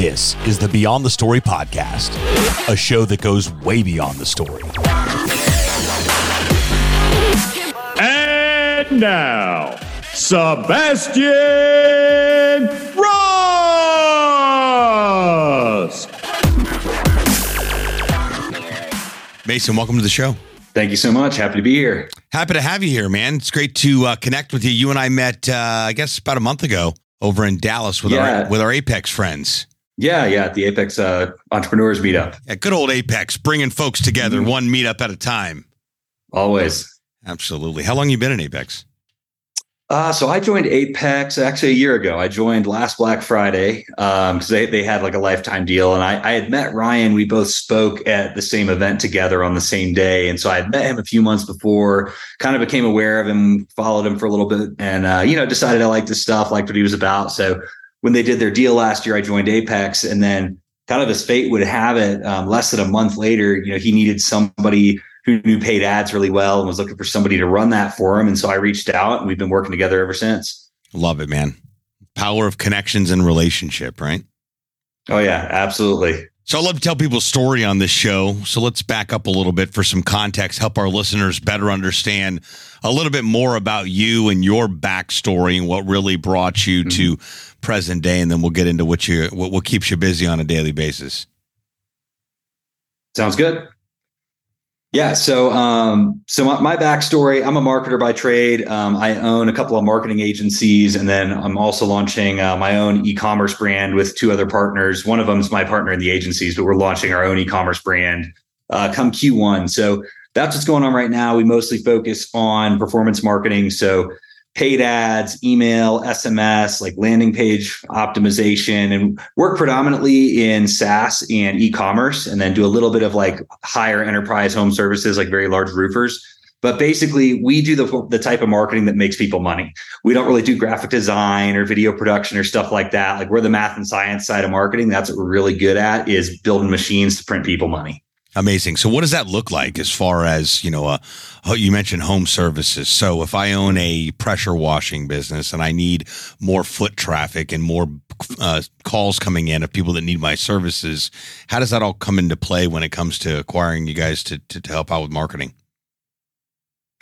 This is the Beyond the Story podcast, a show that goes way beyond the story. And now, Sebastian Rusk. Mason, welcome to the show. Thank you so much. Happy to be here. Happy to have you here, man. It's great to uh, connect with you. You and I met, uh, I guess, about a month ago over in Dallas with Yeah. our with our Apex friends. Yeah, yeah, at the Apex uh, Entrepreneurs Meetup. Yeah, good old Apex, bringing folks together Mm-hmm. one meetup at a time. Always. Absolutely. How long you been in Apex? Uh, so I joined Apex actually a year ago. I joined last Black Friday because they, they had like a lifetime deal. And I, I had met Ryan. We both spoke at the same event together on the same day. And so I had met him a few months before, kind of became aware of him, followed him for a little bit, and, uh, you know, decided I liked his stuff, liked what he was about. So when they did their deal last year, I joined Apex. And then kind of as fate would have it, um, less than a month later, you know, he needed somebody who knew paid ads really well and was looking for somebody to run that for him. And so I reached out and we've been working together ever since. Love it, man. Power of connections and relationship, right? Oh yeah, absolutely. So I love to tell people a story on this show. So let's back up a little bit for some context, help our listeners better understand a little bit more about you and your backstory and what really brought you mm-hmm. to present day, and then we'll get into what you what, what keeps you busy on a daily basis. Sounds good. Yeah. So, um, so my, my backstory, I'm a marketer by trade. Um, I own a couple of marketing agencies, and then I'm also launching uh, my own e-commerce brand with two other partners. One of them is my partner in the agencies, but we're launching our own e-commerce brand uh, come Q1. So that's what's going on right now. We mostly focus on performance marketing. So paid ads, email, SMS, like landing page optimization, and work predominantly in SaaS and e-commerce, and then do a little bit of like higher enterprise home services, like very large roofers. But basically, we do the, the type of marketing that makes people money. We don't really do graphic design or video production or stuff like that. Like we're the math and science side of marketing. That's what we're really good at is building machines to print people money. Amazing. So what does that look like as far as, you know, uh, you mentioned home services. So if I own a pressure washing business and I need more foot traffic and more uh, calls coming in of people that need my services, how does that all come into play when it comes to acquiring you guys to, to, to help out with marketing?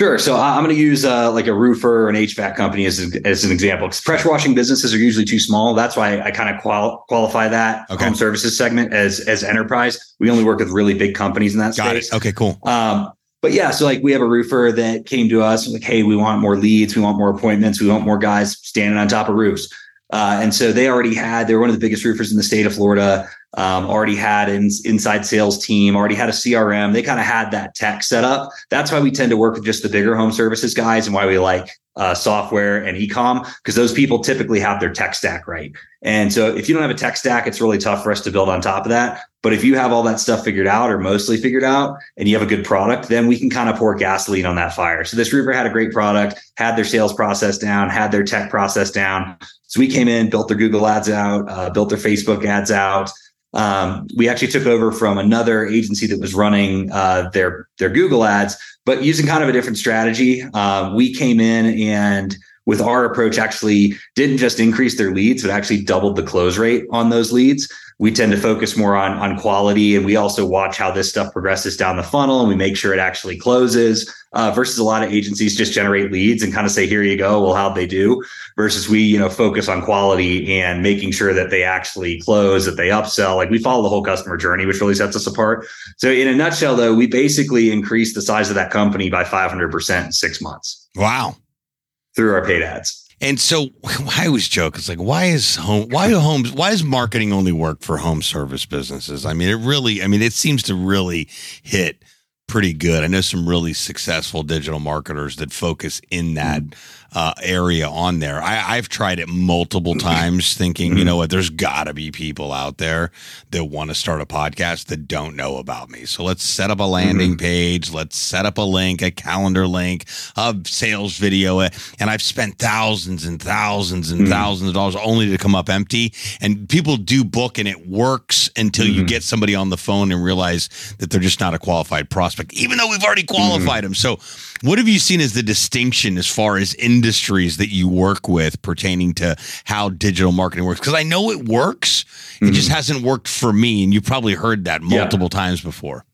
Sure. So I'm going to use uh, like a roofer or an HVAC company as, as an example. Because pressure washing businesses are usually too small. That's why I kind of qual- qualify that Okay. home services segment as as enterprise. We only work with really big companies in that Got space. it. Okay, cool. Um, but yeah, so like we have a roofer that came to us and like, hey, we want more leads, we want more appointments, we want more guys standing on top of roofs. Uh, and so they already had, they were one of the biggest roofers in the state of Florida, um, already had an inside sales team, already had a CRM. They kind of had that tech set up. That's why we tend to work with just the bigger home services guys and why we like uh, software and ecom, because those people typically have their tech stack right. And so if you don't have a tech stack, it's really tough for us to build on top of that. But if you have all that stuff figured out or mostly figured out and you have a good product, then we can kind of pour gasoline on that fire. So this roofer had a great product, had their sales process down, had their tech process down. So we came in, built their Google ads out, uh, built their Facebook ads out. Um, we actually took over from another agency that was running uh, their their Google ads, but using kind of a different strategy. Uh, we came in and with our approach actually didn't just increase their leads, but actually doubled the close rate on those leads. We tend to focus more on, on quality and we also watch how this stuff progresses down the funnel and we make sure it actually closes uh, versus a lot of agencies just generate leads and kind of say, here you go. Well, how'd they do? Versus we, you know, focus on quality and making sure that they actually close, that they upsell. Like we follow the whole customer journey, which really sets us apart. So in a nutshell, though, we basically increased the size of that company by 500% in six months Wow. Through our paid ads. And so I always joke, it's like, why is home, why do homes, why does marketing only work for home service businesses? I mean, it really, I mean, it seems to really hit pretty good. I know some really successful digital marketers that focus in that mm-hmm. uh, area on there. I, I've tried it multiple mm-hmm. times thinking, you mm-hmm. know what, there's got to be people out there that want to start a podcast that don't know about me. So let's set up a landing page. Let's set up a link, a calendar link, a sales video. Eh, and I've spent thousands and thousands and thousands of dollars only to come up empty. And people do book and it works until you get somebody on the phone and realize that they're just not a qualified prospect, even though we've already qualified them. So What have you seen as the distinction as far as industries that you work with pertaining to how digital marketing works? Because I know it works, it mm-hmm. just hasn't worked for me, and you've probably heard that multiple yeah. times before.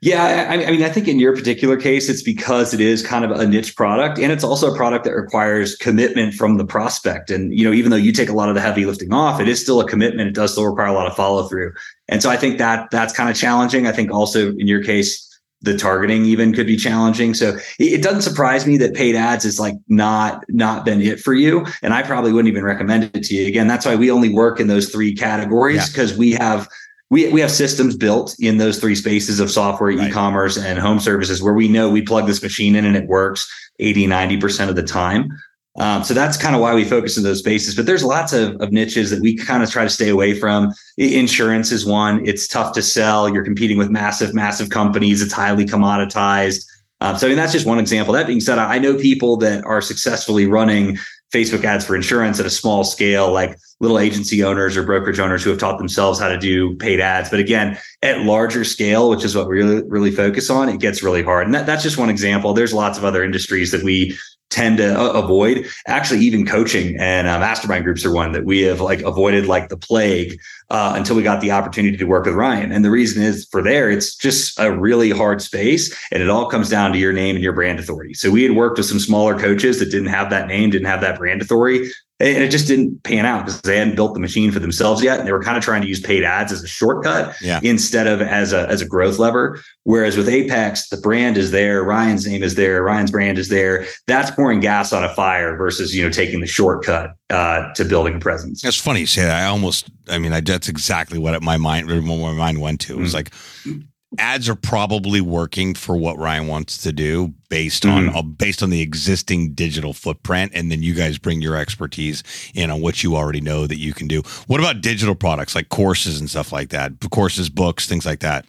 Yeah, I, I, mean, I think in your particular case, it's because it is kind of a niche product, and it's also a product that requires commitment from the prospect. And you know, even though you take a lot of the heavy lifting off, it is still a commitment. It does still require a lot of follow through, and so I think that that's kind of challenging. I think also in your case, the targeting even could be challenging. So it, doesn't surprise me that paid ads is like not not been it for you, and I probably wouldn't even recommend it to you. Again, that's why we only work in those three categories because yeah. we have we, we have systems built in those three spaces of software, right. e-commerce and home services where we know we plug this machine in and it works 80, 90% of the time. Um, so that's kind of why we focus in those spaces. But there's lots of, of niches that we kind of try to stay away from. Insurance is one. It's tough to sell. You're competing with massive, massive companies. It's highly commoditized. Um, so I mean, that's just one example. That being said, I know people that are successfully running Facebook ads for insurance at a small scale, like little agency owners or brokerage owners who have taught themselves how to do paid ads. But again, at larger scale, which is what we really, really focus on, it gets really hard. And that, that's just one example. There's lots of other industries that we tend to uh, avoid. Actually, even coaching and uh, mastermind groups are one that we have like avoided like the plague uh, until we got the opportunity to work with Ryan. And the reason is for there, it's just a really hard space, and it all comes down to your name and your brand authority. So we had worked with some smaller coaches that didn't have that name, didn't have that brand authority and it just didn't pan out because they hadn't built the machine for themselves yet. And they were kind of trying to use paid ads as a shortcut yeah. instead of as a as a growth lever. Whereas with apex the brand is there ryan's name is there ryan's brand is there. That's pouring gas on a fire versus you know taking the shortcut uh, to building a presence. That's funny you say that. I almost i mean I, that's exactly what my mind my mind went to. It was mm-hmm. like ads are probably working for what Ryan wants to do based on mm-hmm. uh, based on the existing digital footprint and then you guys bring your expertise in on what you already know that you can do. What about digital products like courses and stuff like that? Courses, books, things like that.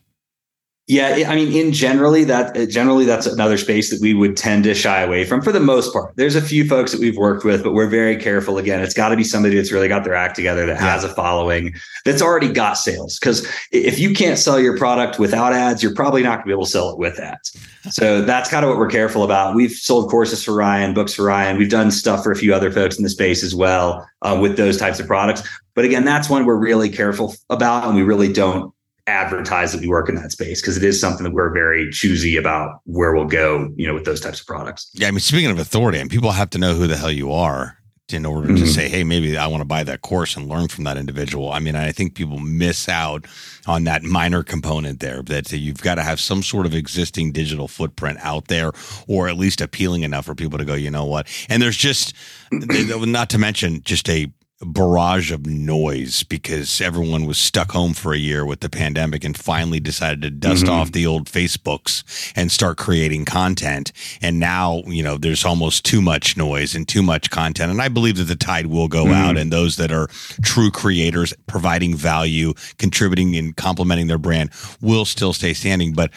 Yeah, I mean, in generally that generally that's another space that we would tend to shy away from for the most part. There's a few folks that we've worked with, but we're very careful. Again, it's got to be somebody that's really got their act together, that yeah. has a following, that's already got sales. Because if you can't sell your product without ads, you're probably not going to be able to sell it with ads. So that's kind of what we're careful about. We've sold courses for Ryan, books for Ryan. We've done stuff for a few other folks in the space as well uh, with those types of products. But again, that's one we're really careful about, and we really don't advertise that we work in that space because it is something that we're very choosy about where we'll go, you know, with those types of products. Yeah, I mean, speaking of authority, and people have to know who the hell you are in order mm-hmm. to say, hey, maybe I want to buy that course and learn from that individual. I mean, I think people miss out on that minor component there that you've got to have some sort of existing digital footprint out there, or at least appealing enough for people to go, you know what? And there's just, not to mention, just a barrage of noise because everyone was stuck home for a year with the pandemic and finally decided to dust mm-hmm. off the old Facebooks and start creating content. And now, you know, there's almost too much noise and too much content. And I believe that the tide will go mm-hmm. out and those that are true creators providing value, contributing and complementing their brand will still stay standing. But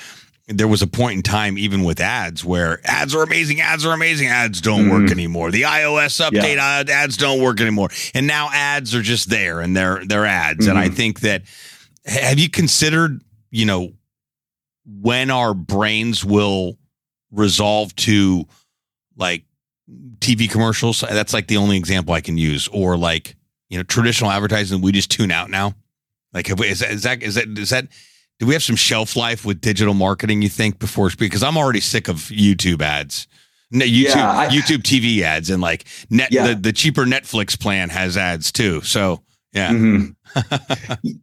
there was a point in time, even with ads, where ads are amazing, ads are amazing, ads don't mm. work mm-hmm. anymore. The iOS update yeah. ads don't work anymore, and now ads are just there and they're they're ads. Mm-hmm. And I mm-hmm. think that have you considered, you know, when our brains will resolve to like TV commercials? That's like the only example I can use, or like you know, traditional advertising. We just tune out now. Like, have we, is that is that is that is that do we have some shelf life with digital marketing? You think before because I'm already sick of YouTube ads. No, YouTube yeah, I, YouTube TV ads and like net yeah. the, the cheaper Netflix plan has ads too. So yeah. Mm-hmm.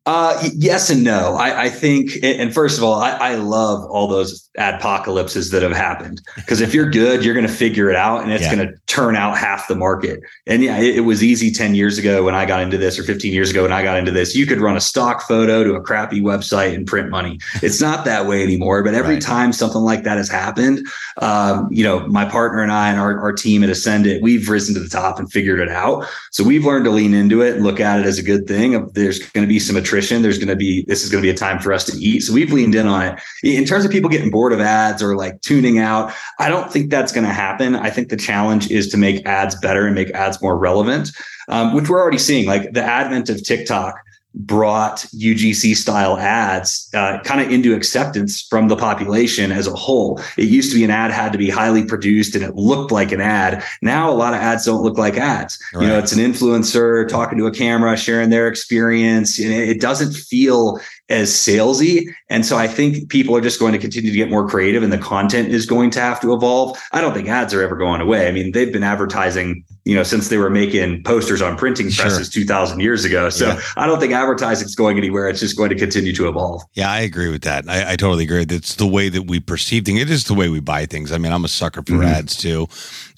Uh, yes and no. I, I, think, and first of all, I, I love all those apocalypses that have happened because if you're good, you're going to figure it out and it's yeah. going to turn out half the market. And yeah, it, it, was easy 10 years ago when I got into this or 15 years ago when I got into this. You could run a stock photo to a crappy website and print money. It's not that way anymore. But every right. time something like that has happened, um, you know, my partner and I and our, our team at Ascenditt, we've risen to the top and figured it out. So we've learned to lean into it and look at it as a good thing. There's going to be some attrition. There's going to be, this is going to be a time for us to eat. So we've leaned in on it. In terms of people getting bored of ads or like tuning out, I don't think that's going to happen. I think the challenge is to make ads better and make ads more relevant, um, which we're already seeing. Like the advent of TikTok brought UGC style ads uh, kind of into acceptance from the population as a whole. It used to be an ad had to be highly produced and it looked like an ad. Now a lot of ads don't look like ads. Right. You know, it's an influencer talking to a camera, sharing their experience. And it doesn't feel as salesy. And so I think people are just going to continue to get more creative and the content is going to have to evolve. I don't think ads are ever going away. I mean, they've been advertising, you know, since they were making posters on printing presses sure. 2000 years ago. So yeah. I don't think advertising is going anywhere. It's just going to continue to evolve. Yeah, I agree with that. I, I totally agree. It's the way that we perceive things. It is the way we buy things. I mean, I'm a sucker for mm-hmm. ads too.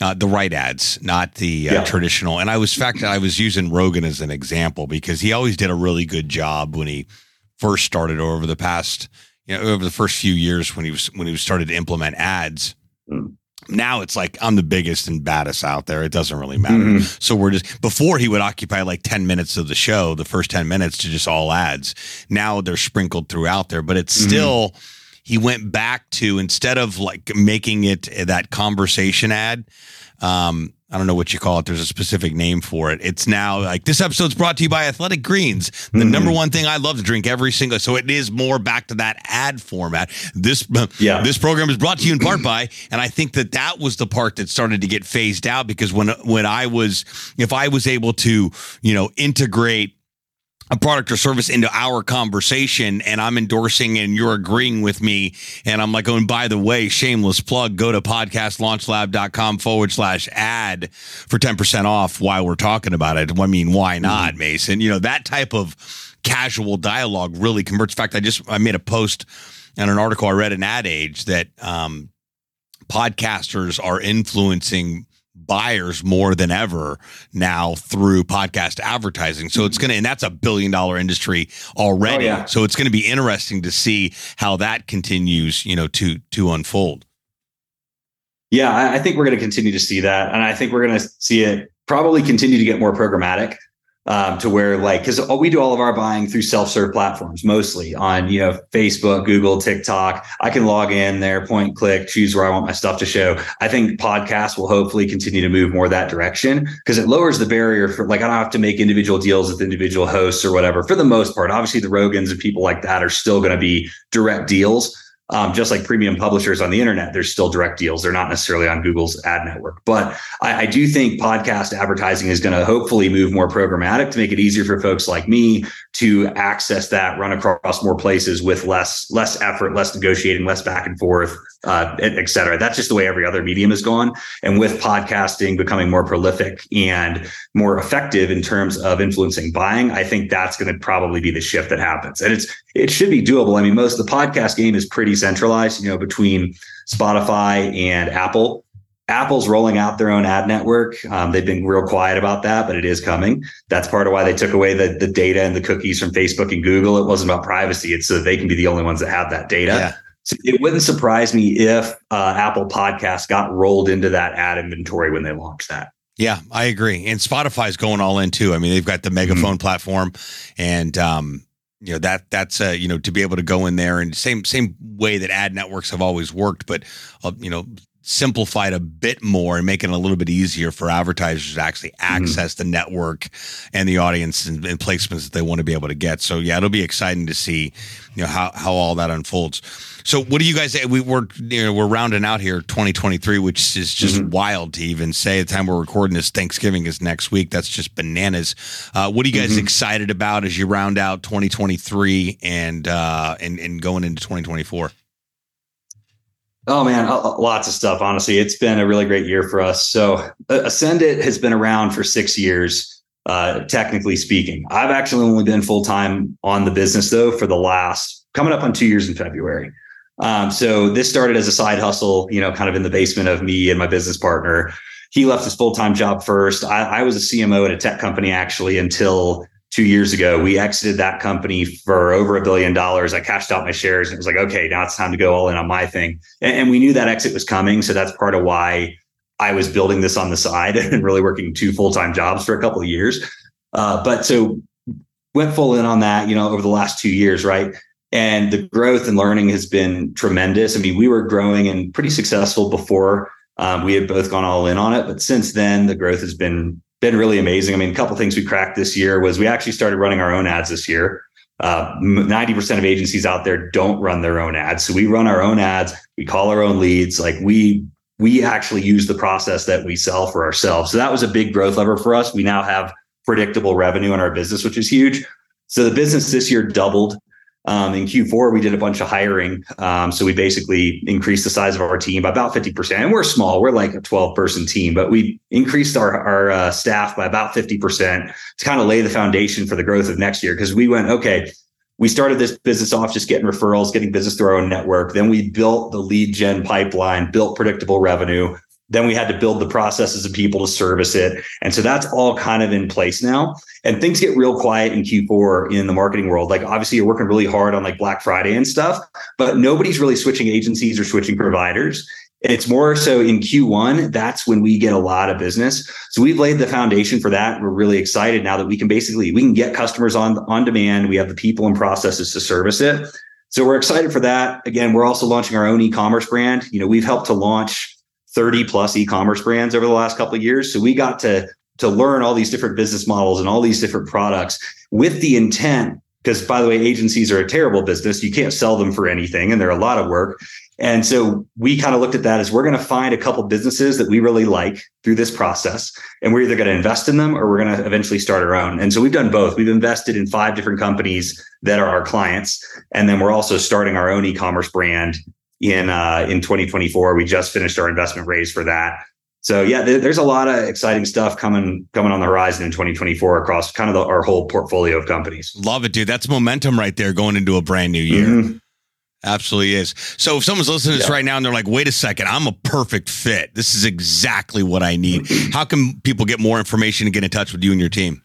Uh, the right ads, not the uh, yeah. traditional. And I was fact I was using Rogan as an example because he always did a really good job when he first started or over the past, you know, over the first few years when he was when he started to implement ads. Mm. Now it's like I'm the biggest and baddest out there. It doesn't really matter. Mm-hmm. So we're just before he would occupy like 10 minutes of the show, the first 10 minutes to just all ads. Now they're sprinkled throughout there, but it's mm-hmm. still he went back to instead of like making it that conversation ad, um, I don't know what you call it. There's a specific name for it. It's now like this episode's brought to you by Athletic Greens, the mm-hmm. number one thing I love to drink every single. So it is more back to that ad format. This yeah. this program is brought to you in part by, and I think that that was the part that started to get phased out because when when I was if I was able to you know integrate a product or service into our conversation and I'm endorsing and you're agreeing with me. And I'm like, oh, and by the way, shameless plug, go to podcastlaunchlab.com forward slash ad for 10% off while we're talking about it. I mean, why not, mm-hmm. Mason? You know, that type of casual dialogue really converts. In fact, I just, I made a post and an article I read in Ad Age that, um, podcasters are influencing buyers more than ever now through podcast advertising. So it's going to, and that's a billion dollar industry already. Oh, yeah. So it's going to be interesting to see how that continues, you know, to, to unfold. Yeah, I think we're going to continue to see that. And I think we're going to see it probably continue to get more programmatic um, to where like because we do all of our buying through self-serve platforms mostly on you know facebook google tiktok. I can log in there point click choose where i want my stuff to show. I think podcasts will hopefully continue to move more that direction because it lowers the barrier for like i don't have to make individual deals with individual hosts or whatever for the most part. Obviously the rogans and people like that are still going to be direct deals um, just like premium publishers on the internet, there's still direct deals. They're not necessarily on Google's ad network. But I, I do think podcast advertising is going to hopefully move more programmatic to make it easier for folks like me to access that, run across more places with less less effort, less negotiating, less back and forth, uh, et cetera. That's just the way every other medium has gone. And with podcasting becoming more prolific and more effective in terms of influencing buying, I think that's going to probably be the shift that happens. And it's it should be doable. I mean, most of the podcast game is pretty centralized, you know, between Spotify and Apple. Apple's rolling out their own ad network. Um, they've been real quiet about that, but it is coming. That's part of why they took away the, the data and the cookies from Facebook and Google. It wasn't about privacy. It's so they can be the only ones that have that data. Yeah. It wouldn't surprise me if uh, Apple Podcast got rolled into that ad inventory when they launched that. Yeah, I agree. And Spotify's going all in too. I mean, they've got the megaphone mm-hmm. platform and um, you know that that's uh, you know to be able to go in there and same same way that ad networks have always worked but uh, you know simplified a bit more and making it a little bit easier for advertisers to actually mm-hmm. access mm-hmm. the network and the audience and, and, placements that they want to be able to get. So yeah, it'll be exciting to see, you know, how, how all that unfolds. So what do you guys say? We are you know, we're rounding out here 2023, which is just mm-hmm. wild to even say. The time we're recording this, Thanksgiving is next week. That's just bananas. Uh, what are you guys mm-hmm. excited about as you round out 2023 and, uh, and, and going into 2024? Oh man, lots of stuff. Honestly, it's been a really great year for us. So, uh, Ascenditt has been around for six years, uh, technically speaking. I've actually only been full time on the business though for the last coming up on two years in February. Um, so this started as a side hustle, you know, kind of in the basement of me and my business partner. He left his full time job first. I, I was a CMO at a tech company actually until two years ago. We exited that company for over a billion dollars. I cashed out my shares and it was like, okay, now it's time to go all in on my thing. And, and, we knew that exit was coming. So that's part of why I was building this on the side and really working two full time jobs for a couple of years. Uh, but so went full in on that, you know, over the last two years, right? And the growth and learning has been tremendous. I mean, we were growing and pretty successful before um, we had both gone all in on it, but since then the growth has been been really amazing. I mean, a couple things we cracked this year was we actually started running our own ads this year. Uh, 90% of agencies out there don't run their own ads. So we run our own ads. We call our own leads. Like we, we actually use the process that we sell for ourselves. So that was a big growth lever for us. We now have predictable revenue in our business, which is huge. So the business this year doubled. Um, in Q4, we did a bunch of hiring. Um, so we basically increased the size of our team by about 50%. And we're small, we're like a 12 person team, but we increased our, our uh, staff by about 50% to kind of lay the foundation for the growth of next year. Cause we went, okay, we started this business off just getting referrals, getting business through our own network. Then we built the lead gen pipeline, built predictable revenue. Then we had to build the processes of people to service it. And so that's all kind of in place now. And things get real quiet in Q4 in the marketing world. Like obviously you're working really hard on like Black Friday and stuff, but nobody's really switching agencies or switching providers. It's more so in Q1. That's when we get a lot of business. So we've laid the foundation for that. We're really excited now that we can basically, we can get customers on, on demand. We have the people and processes to service it. So we're excited for that. Again, we're also launching our own e-commerce brand. You know, we've helped to launch 30 plus e-commerce brands over the last couple of years. So we got to to learn all these different business models and all these different products with the intent because by the way agencies are a terrible business. You can't sell them for anything and they're a lot of work. And so we kind of looked at that as we're going to find a couple businesses that we really like through this process and we're either going to invest in them or we're going to eventually start our own. And so we've done both. We've invested in five different companies that are our clients and then we're also starting our own e-commerce brand in uh, in 2024. We just finished our investment raise for that. So yeah, there's a lot of exciting stuff coming coming on the horizon in 2024 across kind of the, our whole portfolio of companies. Love it, dude. That's momentum right there going into a brand new year. Mm-hmm. Absolutely is. So if someone's listening to this yeah. right now and they're like, wait a second, I'm a perfect fit. This is exactly what I need. How can people get more information and get in touch with you and your team?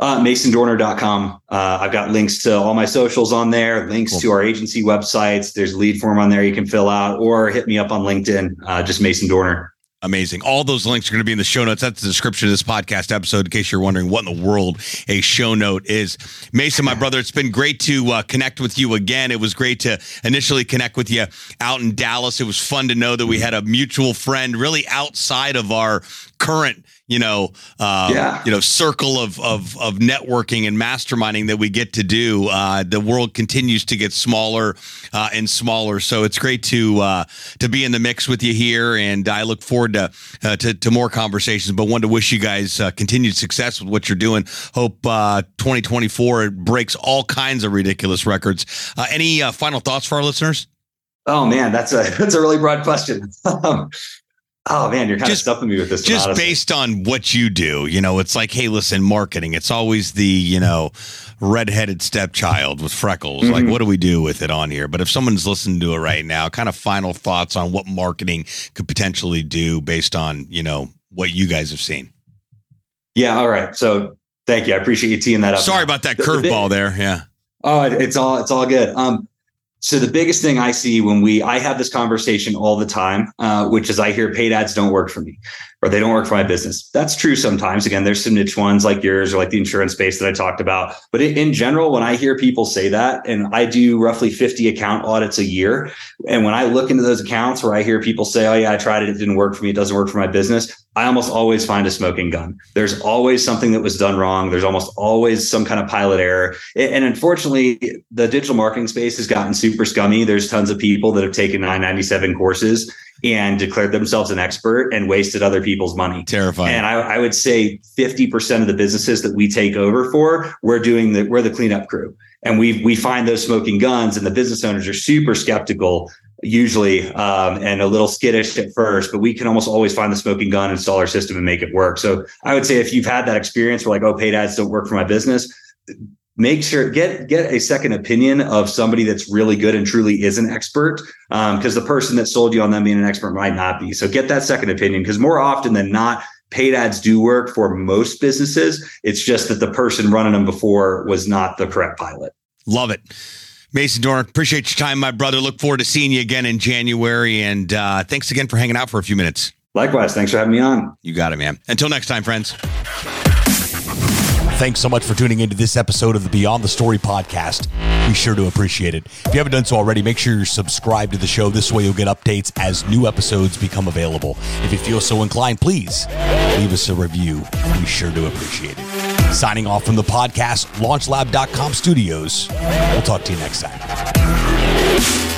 Uh, MasonDorner.com. Uh, I've got links to all my socials on there, links cool. to our agency websites. There's a lead form on there you can fill out or hit me up on LinkedIn, uh, just Mason Dorner. Amazing. All those links are going to be in the show notes. That's the description of this podcast episode, in case you're wondering what in the world a show note is. Mason, my brother, it's been great to uh, connect with you again. It was great to initially connect with you out in Dallas. It was fun to know that we had a mutual friend really outside of our current you know, uh, yeah. you know, circle of, of, of networking and masterminding that we get to do. Uh, the world continues to get smaller uh, and smaller, so it's great to uh, to be in the mix with you here, and I look forward to uh, to, to, more conversations. But want to wish you guys uh, continued success with what you're doing. Hope 2024 breaks all kinds of ridiculous records. any final thoughts for our listeners? Oh man, that's a that's a really broad question. Oh man, you're kind just, of stuffing me with this. Just honestly. based on what you do, you know, it's like, hey, listen, marketing. It's always the you know, redheaded stepchild with freckles. Mm-hmm. Like, what do we do with it on here? But if someone's listening to it right now, kind of final thoughts on what marketing could potentially do based on you know what you guys have seen. Yeah. All right. So thank you. I appreciate you teeing that up. Sorry about that curveball there. Yeah. Oh, it's all it's all good. Um, so the biggest thing I see when we, I have this conversation all the time, uh, which is I hear paid ads don't work for me or they don't work for my business. That's true sometimes. Again, there's some niche ones like yours or like the insurance space that I talked about. But in general, when I hear people say that, and I do roughly 50 account audits a year, and when I look into those accounts where I hear people say, oh, yeah, I tried it, it didn't work for me, it doesn't work for my business, I almost always find a smoking gun. There's always something that was done wrong. There's almost always some kind of pilot error. And unfortunately, the digital marketing space has gotten super scummy. There's tons of people that have taken 997 courses and declared themselves an expert and wasted other people's money. Terrifying. And I, I would say 50% of the businesses that we take over for, we're doing the, we're the cleanup crew. And we we find those smoking guns and the business owners are super skeptical usually um, and a little skittish at first, but we can almost always find the smoking gun, install our system, and make it work. So I would say if you've had that experience where like, oh, paid ads don't work for my business, make sure get get a second opinion of somebody that's really good and truly is an expert because um, the person that sold you on them being an expert might not be. So get that second opinion because more often than not. Paid ads do work for most businesses. It's just that the person running them before was not the correct pilot. Love it. Mason Dorner, appreciate your time, my brother. Look forward to seeing you again in January. And uh, thanks again for hanging out for a few minutes. Likewise. Thanks for having me on. You got it, man. Until next time, friends. Thanks so much for tuning into this episode of the Beyond the Story podcast. Be sure to appreciate it. If you haven't done so already, make sure you're subscribed to the show. This way you'll get updates as new episodes become available. If you feel so inclined, please leave us a review. Be sure to appreciate it. Signing off from the podcast, launchlab.com studios. We'll talk to you next time.